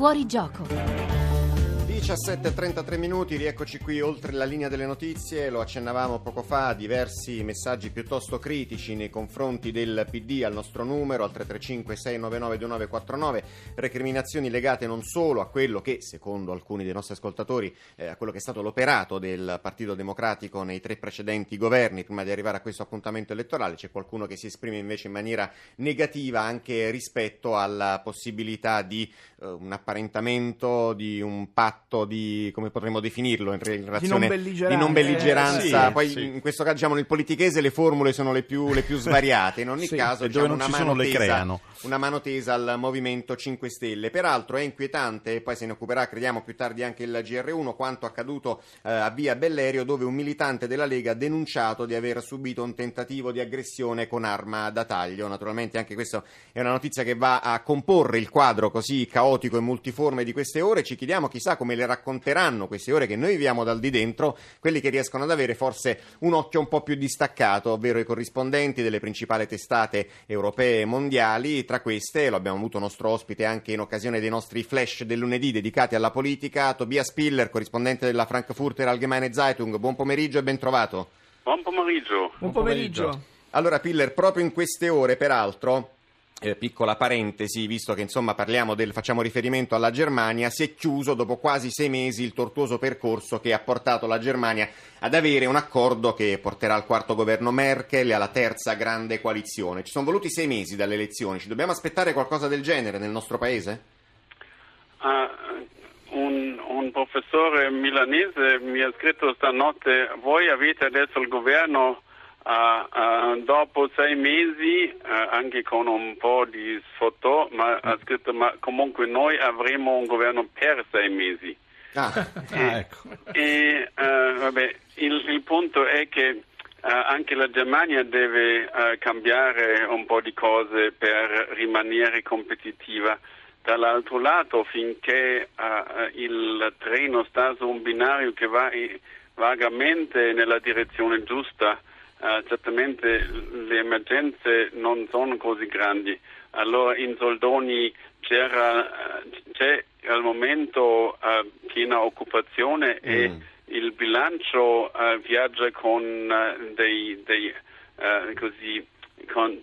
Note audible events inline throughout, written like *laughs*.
Fuori gioco. 17.33 minuti, rieccoci qui oltre la linea delle notizie, lo accennavamo poco fa, diversi messaggi piuttosto critici nei confronti del PD al nostro numero, al 335 699 2949, recriminazioni legate non solo a quello che, secondo alcuni dei nostri ascoltatori, eh, a quello che è stato l'operato del Partito Democratico nei tre precedenti governi prima di arrivare a questo appuntamento elettorale, c'è qualcuno che si esprime invece in maniera negativa anche rispetto alla possibilità di un apparentamento, di un patto atto di, come potremmo definirlo, in relazione di non, di non belligeranza. Eh, sì, Poi sì. in questo caso diciamo nel politichese le formule sono le più, le più *laughs* svariate, in ogni Sì, caso diciamo, una, sono mano le tesa, una mano tesa al Movimento 5 Stelle. Peraltro è inquietante, e poi se ne occuperà crediamo più tardi anche il GR1, quanto accaduto eh, a Via Bellerio dove un militante della Lega ha denunciato di aver subito un tentativo di aggressione con arma da taglio. Naturalmente anche questa è una notizia che va a comporre il quadro così caotico e multiforme di queste ore. Ci chiediamo chissà come le racconteranno queste ore che noi viviamo dal di dentro, quelli che riescono ad avere forse un occhio un po' più distaccato, ovvero i corrispondenti delle principali testate europee e mondiali. Tra queste lo abbiamo avuto nostro ospite anche in occasione dei nostri flash del lunedì dedicati alla politica, Tobias Piller, corrispondente della Frankfurter Allgemeine Zeitung. Buon pomeriggio e ben trovato. Buon pomeriggio. Buon pomeriggio. Allora, Piller, proprio in queste ore, peraltro, eh, piccola parentesi, visto che insomma parliamo del, facciamo riferimento alla Germania, si è chiuso dopo quasi sei mesi il tortuoso percorso che ha portato la Germania ad avere un accordo che porterà al quarto governo Merkel e alla terza grande coalizione. Ci sono voluti sei mesi dalle elezioni, ci dobbiamo aspettare qualcosa del genere nel nostro paese? Ah, un, un professore milanese mi ha scritto stanotte, voi avete adesso il governo ah, ah, dopo sei mesi, ah, anche con un po' di sfottò, ma ha scritto, ma comunque noi avremo un governo per sei mesi. Ah, *laughs* Ah, ecco. E eh, vabbè, il, il punto è che eh, anche la Germania deve cambiare un po' di cose per rimanere competitiva. Dall'altro lato, finché il treno sta su un binario che va vagamente nella direzione giusta, eh, certamente le emergenze non sono così grandi. Allora in soldoni c'era, eh, c'è al momento eh, piena occupazione e Mm. il bilancio eh, viaggia con dei, dei, così, con,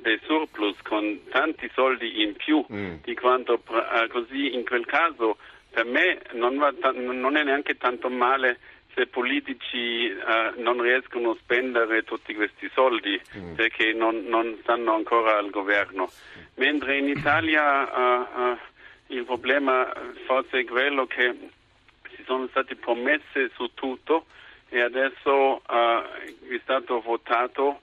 dei surplus, con tanti soldi in più Mm. di quanto così in quel caso per me non, va non è neanche tanto male se politici eh, non riescono a spendere tutti questi soldi Mm. perché non, non stanno ancora al governo. Mentre in Italia eh, il problema forse è quello che si sono state promesse su tutto e adesso è stato votato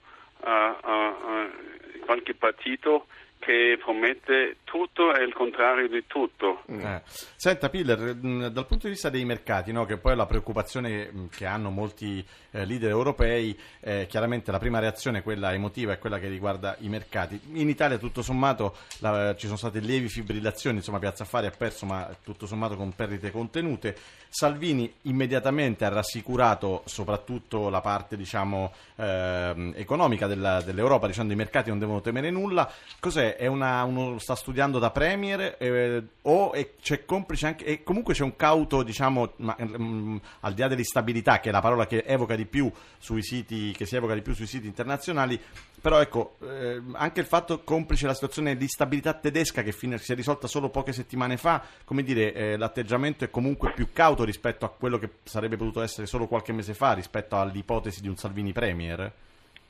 qualche partito che promette tutto e il contrario di tutto. Eh. Senta Piller, mh, dal punto di vista dei mercati, no, che poi è la preoccupazione mh, che hanno molti eh, leader europei, eh, chiaramente la prima reazione, quella emotiva, è quella che riguarda i mercati. In Italia tutto sommato la- ci sono state lievi fibrillazioni, insomma Piazza Affari ha perso, ma tutto sommato con perdite contenute. Salvini immediatamente ha rassicurato soprattutto la parte diciamo, ehm, economica della- dell'Europa, dicendo i mercati non devono temere nulla. Cos'è? È una, uno sta studiando da Premier eh, o è- c'è complice anche, e comunque c'è un cauto, diciamo, ma, mm, al di là dell'instabilità, che è la parola che evoca di più sui siti, che si evoca di più sui siti internazionali, però ecco, eh, anche il fatto complice la situazione di stabilità tedesca che fino- si è risolta solo poche settimane fa, come dire, eh, l'atteggiamento è comunque più cauto rispetto a quello che sarebbe potuto essere solo qualche mese fa, rispetto all'ipotesi di un Salvini Premier?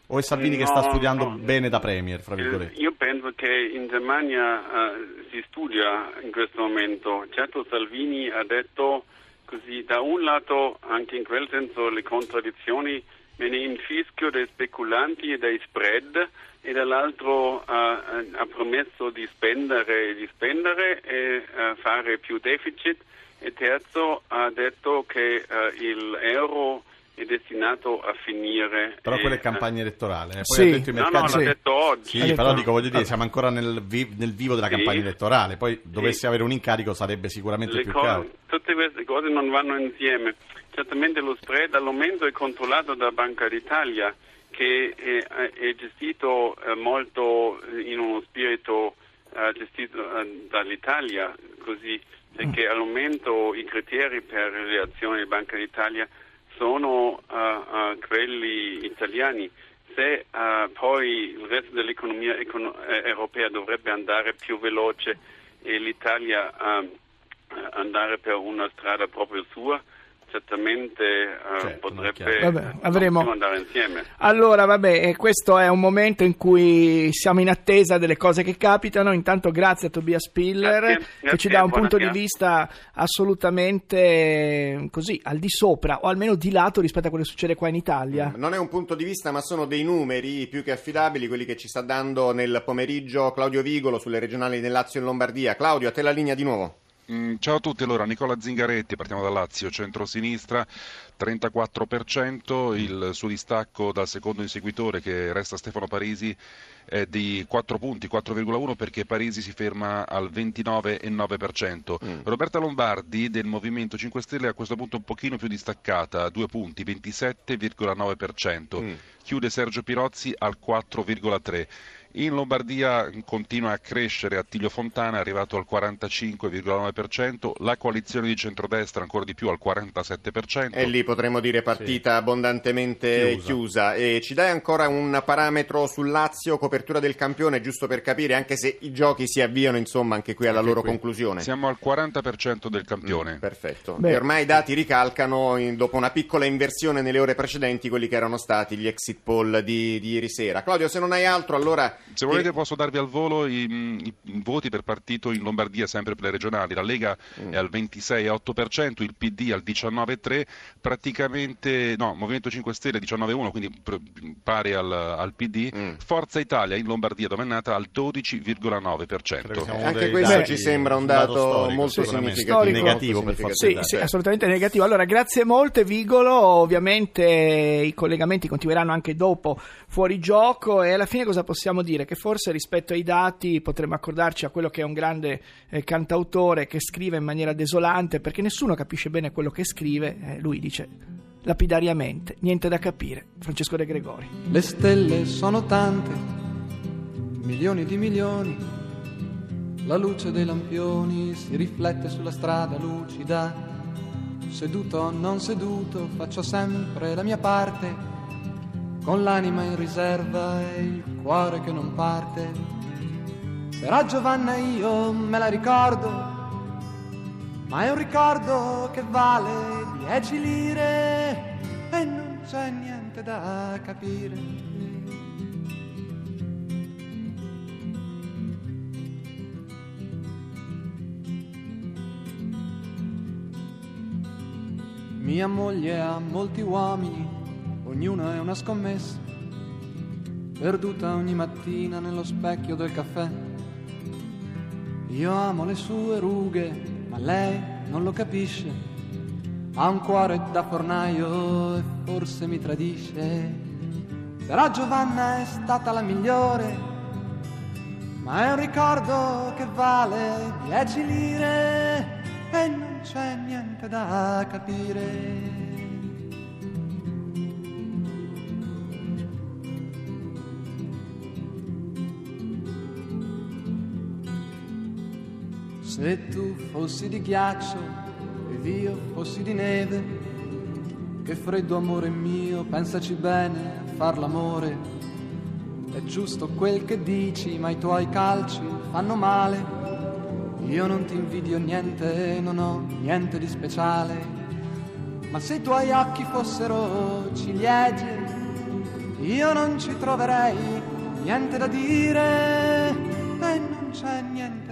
O è Salvini che sta No, studiando no. bene da Premier, fra Eh, virgolette? Io penso che in Germania eh, si studia in questo momento. Certo Salvini ha detto così, da un lato anche in quel senso le contraddizioni me ne infischio dei speculanti e dei spread e dall'altro eh, ha promesso di spendere, di spendere e eh, fare più deficit e terzo ha detto che il euro è destinato a finire. Però E, quella è eh, campagna elettorale. eh. Poi ha Sì. detto i No, no, mercati... l'ha Sì. detto oggi. Sì, però dico, voglio dire, siamo ancora nel, vi- nel vivo della Sì. campagna elettorale, poi dovesse avere un incarico sarebbe sicuramente Le più cose- caro. tutte queste cose non vanno insieme. Certamente lo spread al momento è controllato da Banca d'Italia che è, è gestito eh, molto in uno spirito eh, gestito eh, dall'Italia, così è che al momento i criteri per le azioni di Banca d'Italia sono uh, uh, quelli italiani. Se uh, poi il resto dell'economia econo- europea dovrebbe andare più veloce e l'Italia andare per una strada proprio sua, certamente uh, certo, potrebbe vabbè, avremo... andare insieme. Allora, vabbè, questo è un momento in cui siamo in attesa delle cose che capitano. Intanto grazie a Tobias Spiller grazie, che grazie, ci dà un punto di vista assolutamente così, al di sopra o almeno di lato rispetto a quello che succede qua in Italia. Non è un punto di vista, ma sono dei numeri più che affidabili, quelli che ci sta dando nel pomeriggio Claudio Vigolo sulle regionali del Lazio e Lombardia. Claudio, a te la linea di nuovo. Mm, ciao a tutti, allora Nicola Zingaretti, partiamo da Lazio, centro-sinistra, 34%, il suo distacco dal secondo inseguitore che resta Stefano Parisi è di 4 punti, 4,1 perché Parisi si ferma al 29,9%. Mm. Roberta Lombardi del Movimento 5 Stelle a questo punto un pochino più distaccata, 2 punti, 27,9%. Mm. Chiude Sergio Pirozzi al 4,3%. In Lombardia continua a crescere Attilio Fontana, è arrivato al 45,9%, la coalizione di centrodestra ancora di più al 47%. E lì potremmo dire partita sì. abbondantemente chiusa. chiusa. E ci dai ancora un parametro sul Lazio, copertura del campione, giusto per capire, anche se i giochi si avviano insomma anche qui alla anche loro qui. conclusione. Siamo al 40% del campione. Mm, perfetto. Beh. E ormai i dati ricalcano, in, dopo una piccola inversione nelle ore precedenti, quelli che erano stati gli exit poll di, di ieri sera. Claudio, se non hai altro, allora se volete posso darvi al volo i, i, voti per partito in Lombardia, sempre per le regionali. La Lega mm. è al 26,8%, il PD al 19,3%, praticamente, no, Movimento 5 Stelle 19,1%, quindi pari al, al PD. Mm. Forza Italia in Lombardia, dove è nata, al 12,9%. Anche questo ci sembra un dato, storico, molto significativo. Negativo per forza sì, sì, assolutamente negativo. Allora, grazie molte Vigolo, ovviamente i collegamenti continueranno anche dopo fuori gioco e alla fine cosa possiamo dire? Dire che forse rispetto ai dati potremmo accordarci a quello che è un grande eh, cantautore che scrive in maniera desolante perché nessuno capisce bene quello che scrive, eh, lui dice lapidariamente, niente da capire. Francesco De Gregori. Le stelle sono tante, milioni di milioni, la luce dei lampioni si riflette sulla strada lucida. Seduto o non seduto, faccio sempre la mia parte con l'anima in riserva e il cuore che non parte. Però Giovanna io me la ricordo, ma è un ricordo che vale dieci lire e non c'è niente da capire. Mia moglie ha molti uomini ognuna è una scommessa, perduta ogni mattina nello specchio del caffè. Io amo le sue rughe, ma lei non lo capisce. Ha un cuore da fornaio e forse mi tradisce. Però Giovanna è stata la migliore, ma è un ricordo che vale dieci lire e non c'è niente da capire. Se tu fossi di ghiaccio ed io fossi di neve, che freddo amore mio, pensaci bene a far l'amore. È giusto quel che dici, ma i tuoi calci fanno male. Io non ti invidio niente, non ho niente di speciale. Ma se i tuoi occhi fossero ciliegie, io non ci troverei niente da dire e non c'è niente.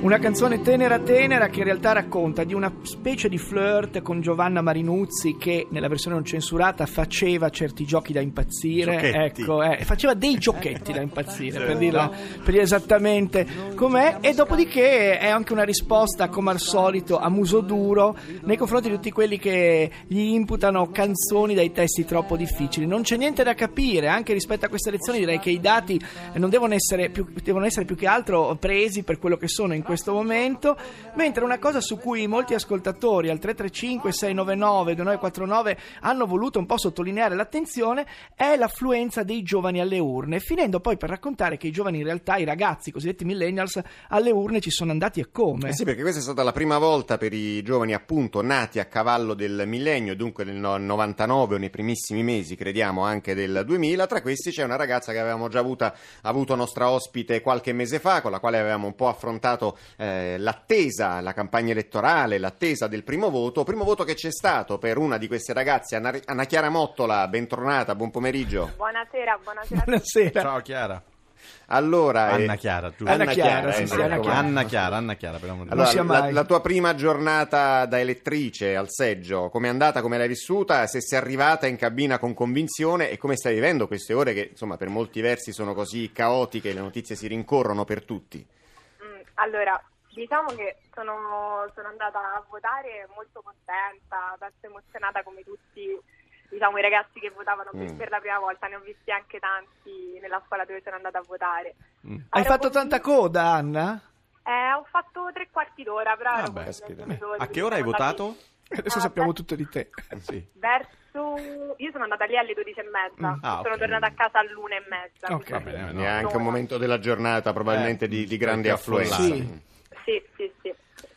Una canzone tenera tenera che in realtà racconta di una specie di flirt con Giovanna Marinuzzi che nella versione non censurata faceva certi giochi da impazzire, giochetti. ecco, eh, faceva dei giochetti da impazzire per, dirla, per dire esattamente com'è e dopodiché è anche una risposta come al solito a muso duro nei confronti di tutti quelli che gli imputano canzoni dai testi troppo difficili. Non c'è niente da capire, anche rispetto a queste lezioni direi che i dati non devono essere più, devono devono essere più che altro presi per quello che sono in questo momento, mentre una cosa su cui molti ascoltatori al 335 699 2949 hanno voluto un po' sottolineare l'attenzione è l'affluenza dei giovani alle urne, finendo poi per raccontare che i giovani in realtà, i ragazzi, i cosiddetti millennials, alle urne ci sono andati e come. Eh sì, perché questa è stata la prima volta per i giovani appunto nati a cavallo del millennio, dunque nel no- 99 o nei primissimi mesi, crediamo, anche del 2000. Tra questi c'è una ragazza che avevamo già avuta, avuto nostra ospite qualche mese fa, con la quale avevamo un po' affrontato eh, l'attesa, la campagna elettorale, l'attesa del primo voto. Primo voto che c'è stato per una di queste ragazze, Anna, Anna Chiara Mottola, bentornata, buon pomeriggio. Buonasera, buonasera. Buonasera. Ciao Chiara. Allora, Anna eh, Chiara, giusto? Anna Chiara, sì, eh, sì, mi Anna. Chiara. Anna Chiara, Anna Chiara, per amore Allora, la, mai. la tua prima giornata da elettrice al seggio, come è andata, come l'hai vissuta, se sei arrivata in cabina con convinzione e come stai vivendo queste ore che insomma per molti versi sono così caotiche, le notizie si rincorrono per tutti. Mm, allora, diciamo che sono, sono andata a votare molto contenta, tanto emozionata come tutti diciamo, i ragazzi che votavano per- Mm. per la prima volta. Ne ho visti anche tanti nella scuola dove sono andata a votare. Mm. Hai fatto convinta- tanta coda, Anna? Eh, ho fatto tre quarti d'ora, però caspita. genitori, A che ora hai siamo andati votato? Adesso Ah, sappiamo beh. tutto di te. Sì. Verso... Io sono andata lì alle 12 e mezza, Mm. Ah, sono tornata a casa all'una e mezza. Ok. quindi- Va bene, no. è anche un momento della giornata probabilmente Eh, di, di grande perché affluenza. sì.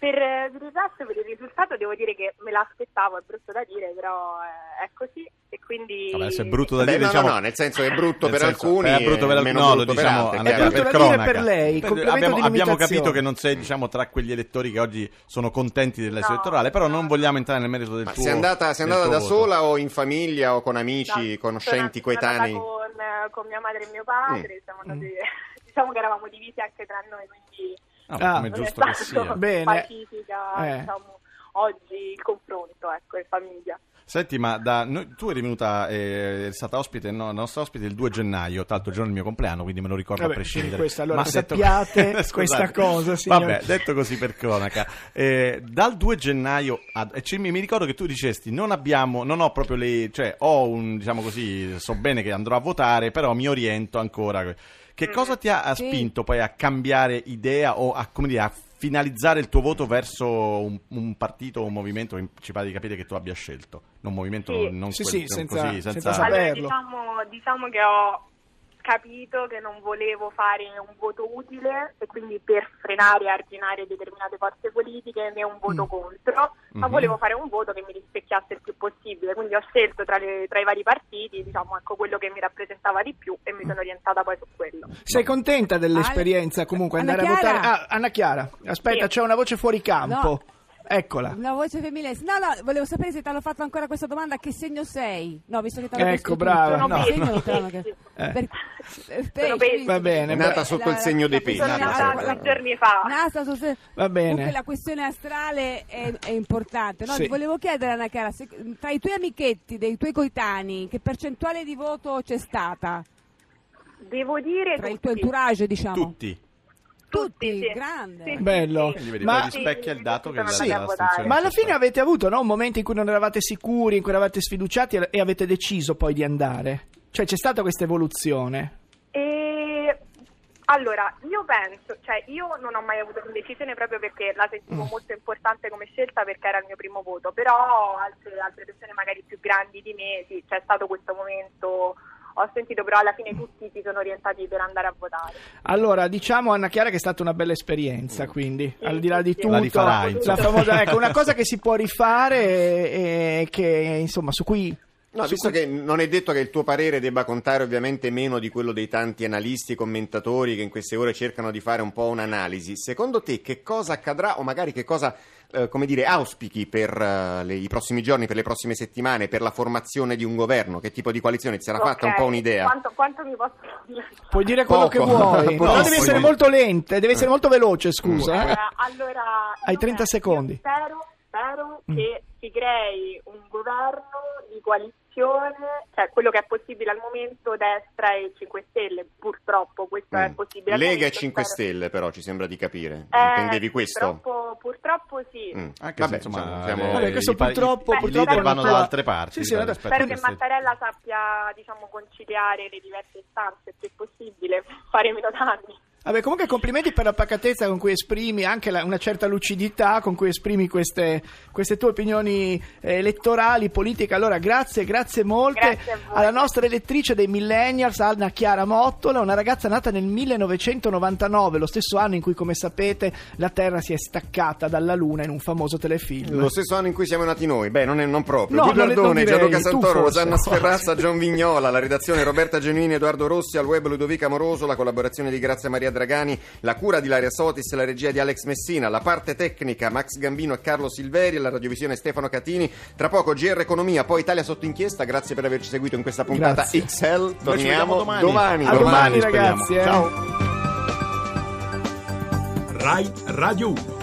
Per, eh, per il resto, per il risultato, devo dire che me l'aspettavo, è brutto da dire, però eh, è così. E quindi. Vabbè, adesso è brutto da Beh, dire, no, diciamo... no, no, nel senso è brutto per senso, alcuni, è brutto per al- meno no, lo per diciamo per da dire cronaca. per lei, Per- abbiamo, di abbiamo capito che non sei diciamo, tra quegli elettori che oggi sono contenti dell'esito No. elettorale, però non vogliamo entrare nel merito del Ma tuo sei andata, sei andata tuo da voto. sola o in famiglia o con amici, No, conoscenti, sono- coetanei? Con, con mia madre e mio padre, Mm. siamo andati, *laughs* diciamo che eravamo divisi anche tra noi, quindi Ah, Ah. come giusto che sia. Bene. pacifica, Eh. diciamo, oggi il confronto, ecco, in famiglia. Senti, ma da, noi- tu eri venuta, eh, eri stata ospite, no, nostra ospite il 2 gennaio, tra l'altro il giorno del mio compleanno, quindi me lo ricordo Vabbè, a prescindere. questa, allora, Ma detto- sappiate *laughs* Scusate. questa cosa, signori. Vabbè, detto così per cronaca, eh, dal 2 gennaio, ad, e ci- mi, mi ricordo che tu dicesti, non abbiamo, non ho proprio le, cioè ho un, diciamo così, so bene che andrò a votare, però mi oriento ancora. Che cosa ti ha, ha Sì. spinto poi a cambiare idea o a, come dire, a finalizzare il tuo voto verso un, un partito o un movimento che ci pare di capire che tu abbia scelto? Non movimento, Sì. non Sì, quel- sì, senza- così, senza senza. Allora, diciamo, diciamo che ho capito che non volevo fare un voto utile e quindi per frenare e arginare determinate forze politiche né un voto Mm. contro, ma Mhm. volevo fare un voto che mi rispecchiasse il più possibile. Quindi ho scelto tra, le- tra i vari partiti, diciamo, ecco, quello che mi rappresentava di più e mi sono orientata poi su quello. Sei contenta dell'esperienza comunque Anna andare a Chiara? votare? Ah, Anna Chiara, aspetta, Sì. c'è una voce fuori campo. No. Eccola. Una voce femminile. No, no, volevo sapere se ti hanno fatto ancora questa domanda. Che segno sei? No, visto che ti hanno Ecco, chiesto brava, no, Che segno no. *laughs* Per- pesci. Va bene, È beh, nata sotto il segno dei pesci. Sono Nata giorni fa. Nata se- Va bene. Comunque la questione astrale è, è importante. No? Sì. Ti volevo chiedere, Anna Chiara, se- tra i tuoi amichetti, dei tuoi coetanei, che percentuale di voto c'è stata? Devo dire Tra il tutti. tuo entourage, diciamo. tutti. Tutti, sì. grande. Sì, Bello. sì, vedi, Ma- rispecchia il dato che Sono la, Ma alla fine avete avuto no, momenti in cui non eravate sicuri, in cui eravate sfiduciati e avete deciso poi di andare? Cioè c'è stata questa evoluzione? E allora, io penso, cioè io non ho mai avuto indecisione proprio perché la Mm. sentivo molto importante come scelta perché era il mio primo voto, però altre, altre persone magari più grandi di me, sì, c'è stato questo momento, ho sentito però alla fine tutti si sono orientati per andare a votare. Allora, diciamo Anna Chiara che è stata una bella esperienza, quindi. Sì, al di là di sì, tutto, La rifarai, la famosa, ecco, una cosa *laughs* che si può rifare e, e che insomma su cui No, visto che non è detto che il tuo parere debba contare ovviamente meno di quello dei tanti analisti e commentatori che in queste ore cercano di fare un po' un'analisi, secondo te che cosa accadrà o magari che cosa, eh, come dire, auspichi per eh, le- i prossimi giorni, per le prossime settimane, per la formazione di un governo? Che tipo di coalizione? Ti sarà fatta un po' un'idea? Quanto, quanto mi posso dire? puoi dire quello Poco. che vuoi, però devi essere molto lenta, deve essere molto veloce, scusa. eh. Allora, allora, Hai io 30 penso- secondi. Spero, spero Mm. che si crei un governo di coalizione, cioè quello che è possibile al momento destra e 5 Stelle, purtroppo questo è Mm. possibile. al Lega e momento, 5 spero. Stelle però ci sembra di capire. Eh, Intendevi questo? Purtroppo, purtroppo sì. Mm. Anche Vabbè, se, insomma, insomma, siamo- Vabbè, questo purtroppo- i purtroppo leader vanno da altre parti. Sì, sì, Spero che Mattarella sappia diciamo, conciliare le diverse istanze il più possibile, fare meno danni. Vabbè, comunque complimenti per la pacatezza con cui esprimi, anche la- una certa lucidità con cui esprimi queste, queste tue opinioni eh, elettorali, politiche. Allora, grazie, grazie molte Grazie alla nostra elettrice dei millennials, Anna Chiara Mottola, una ragazza nata nel 1999, lo stesso anno in cui, come sapete, la Terra si è staccata dalla Luna in un famoso telefilm. Lo stesso anno in cui siamo nati noi, beh, non, è, non proprio. No, Guido non- non Ardone, direi, Gianluca Santoro, forse. Rosanna Sferrazza, John Vignola, la redazione Roberta Genuini, Edoardo Rossi, al web Ludovica Moroso, la collaborazione di Grazia Maria Dragani, la cura di Laria Sotis, la regia di Alex Messina, la parte tecnica Max Gambino e Carlo Silveri, la radiovisione Stefano Catini. Tra poco GR Economia, poi Italia sotto inchiesta. Grazie per averci seguito in questa puntata Grazie. XL. Torniamo domani. domani. A domani, speriamo. ragazzi. eh. Ciao. Rai Radio 1.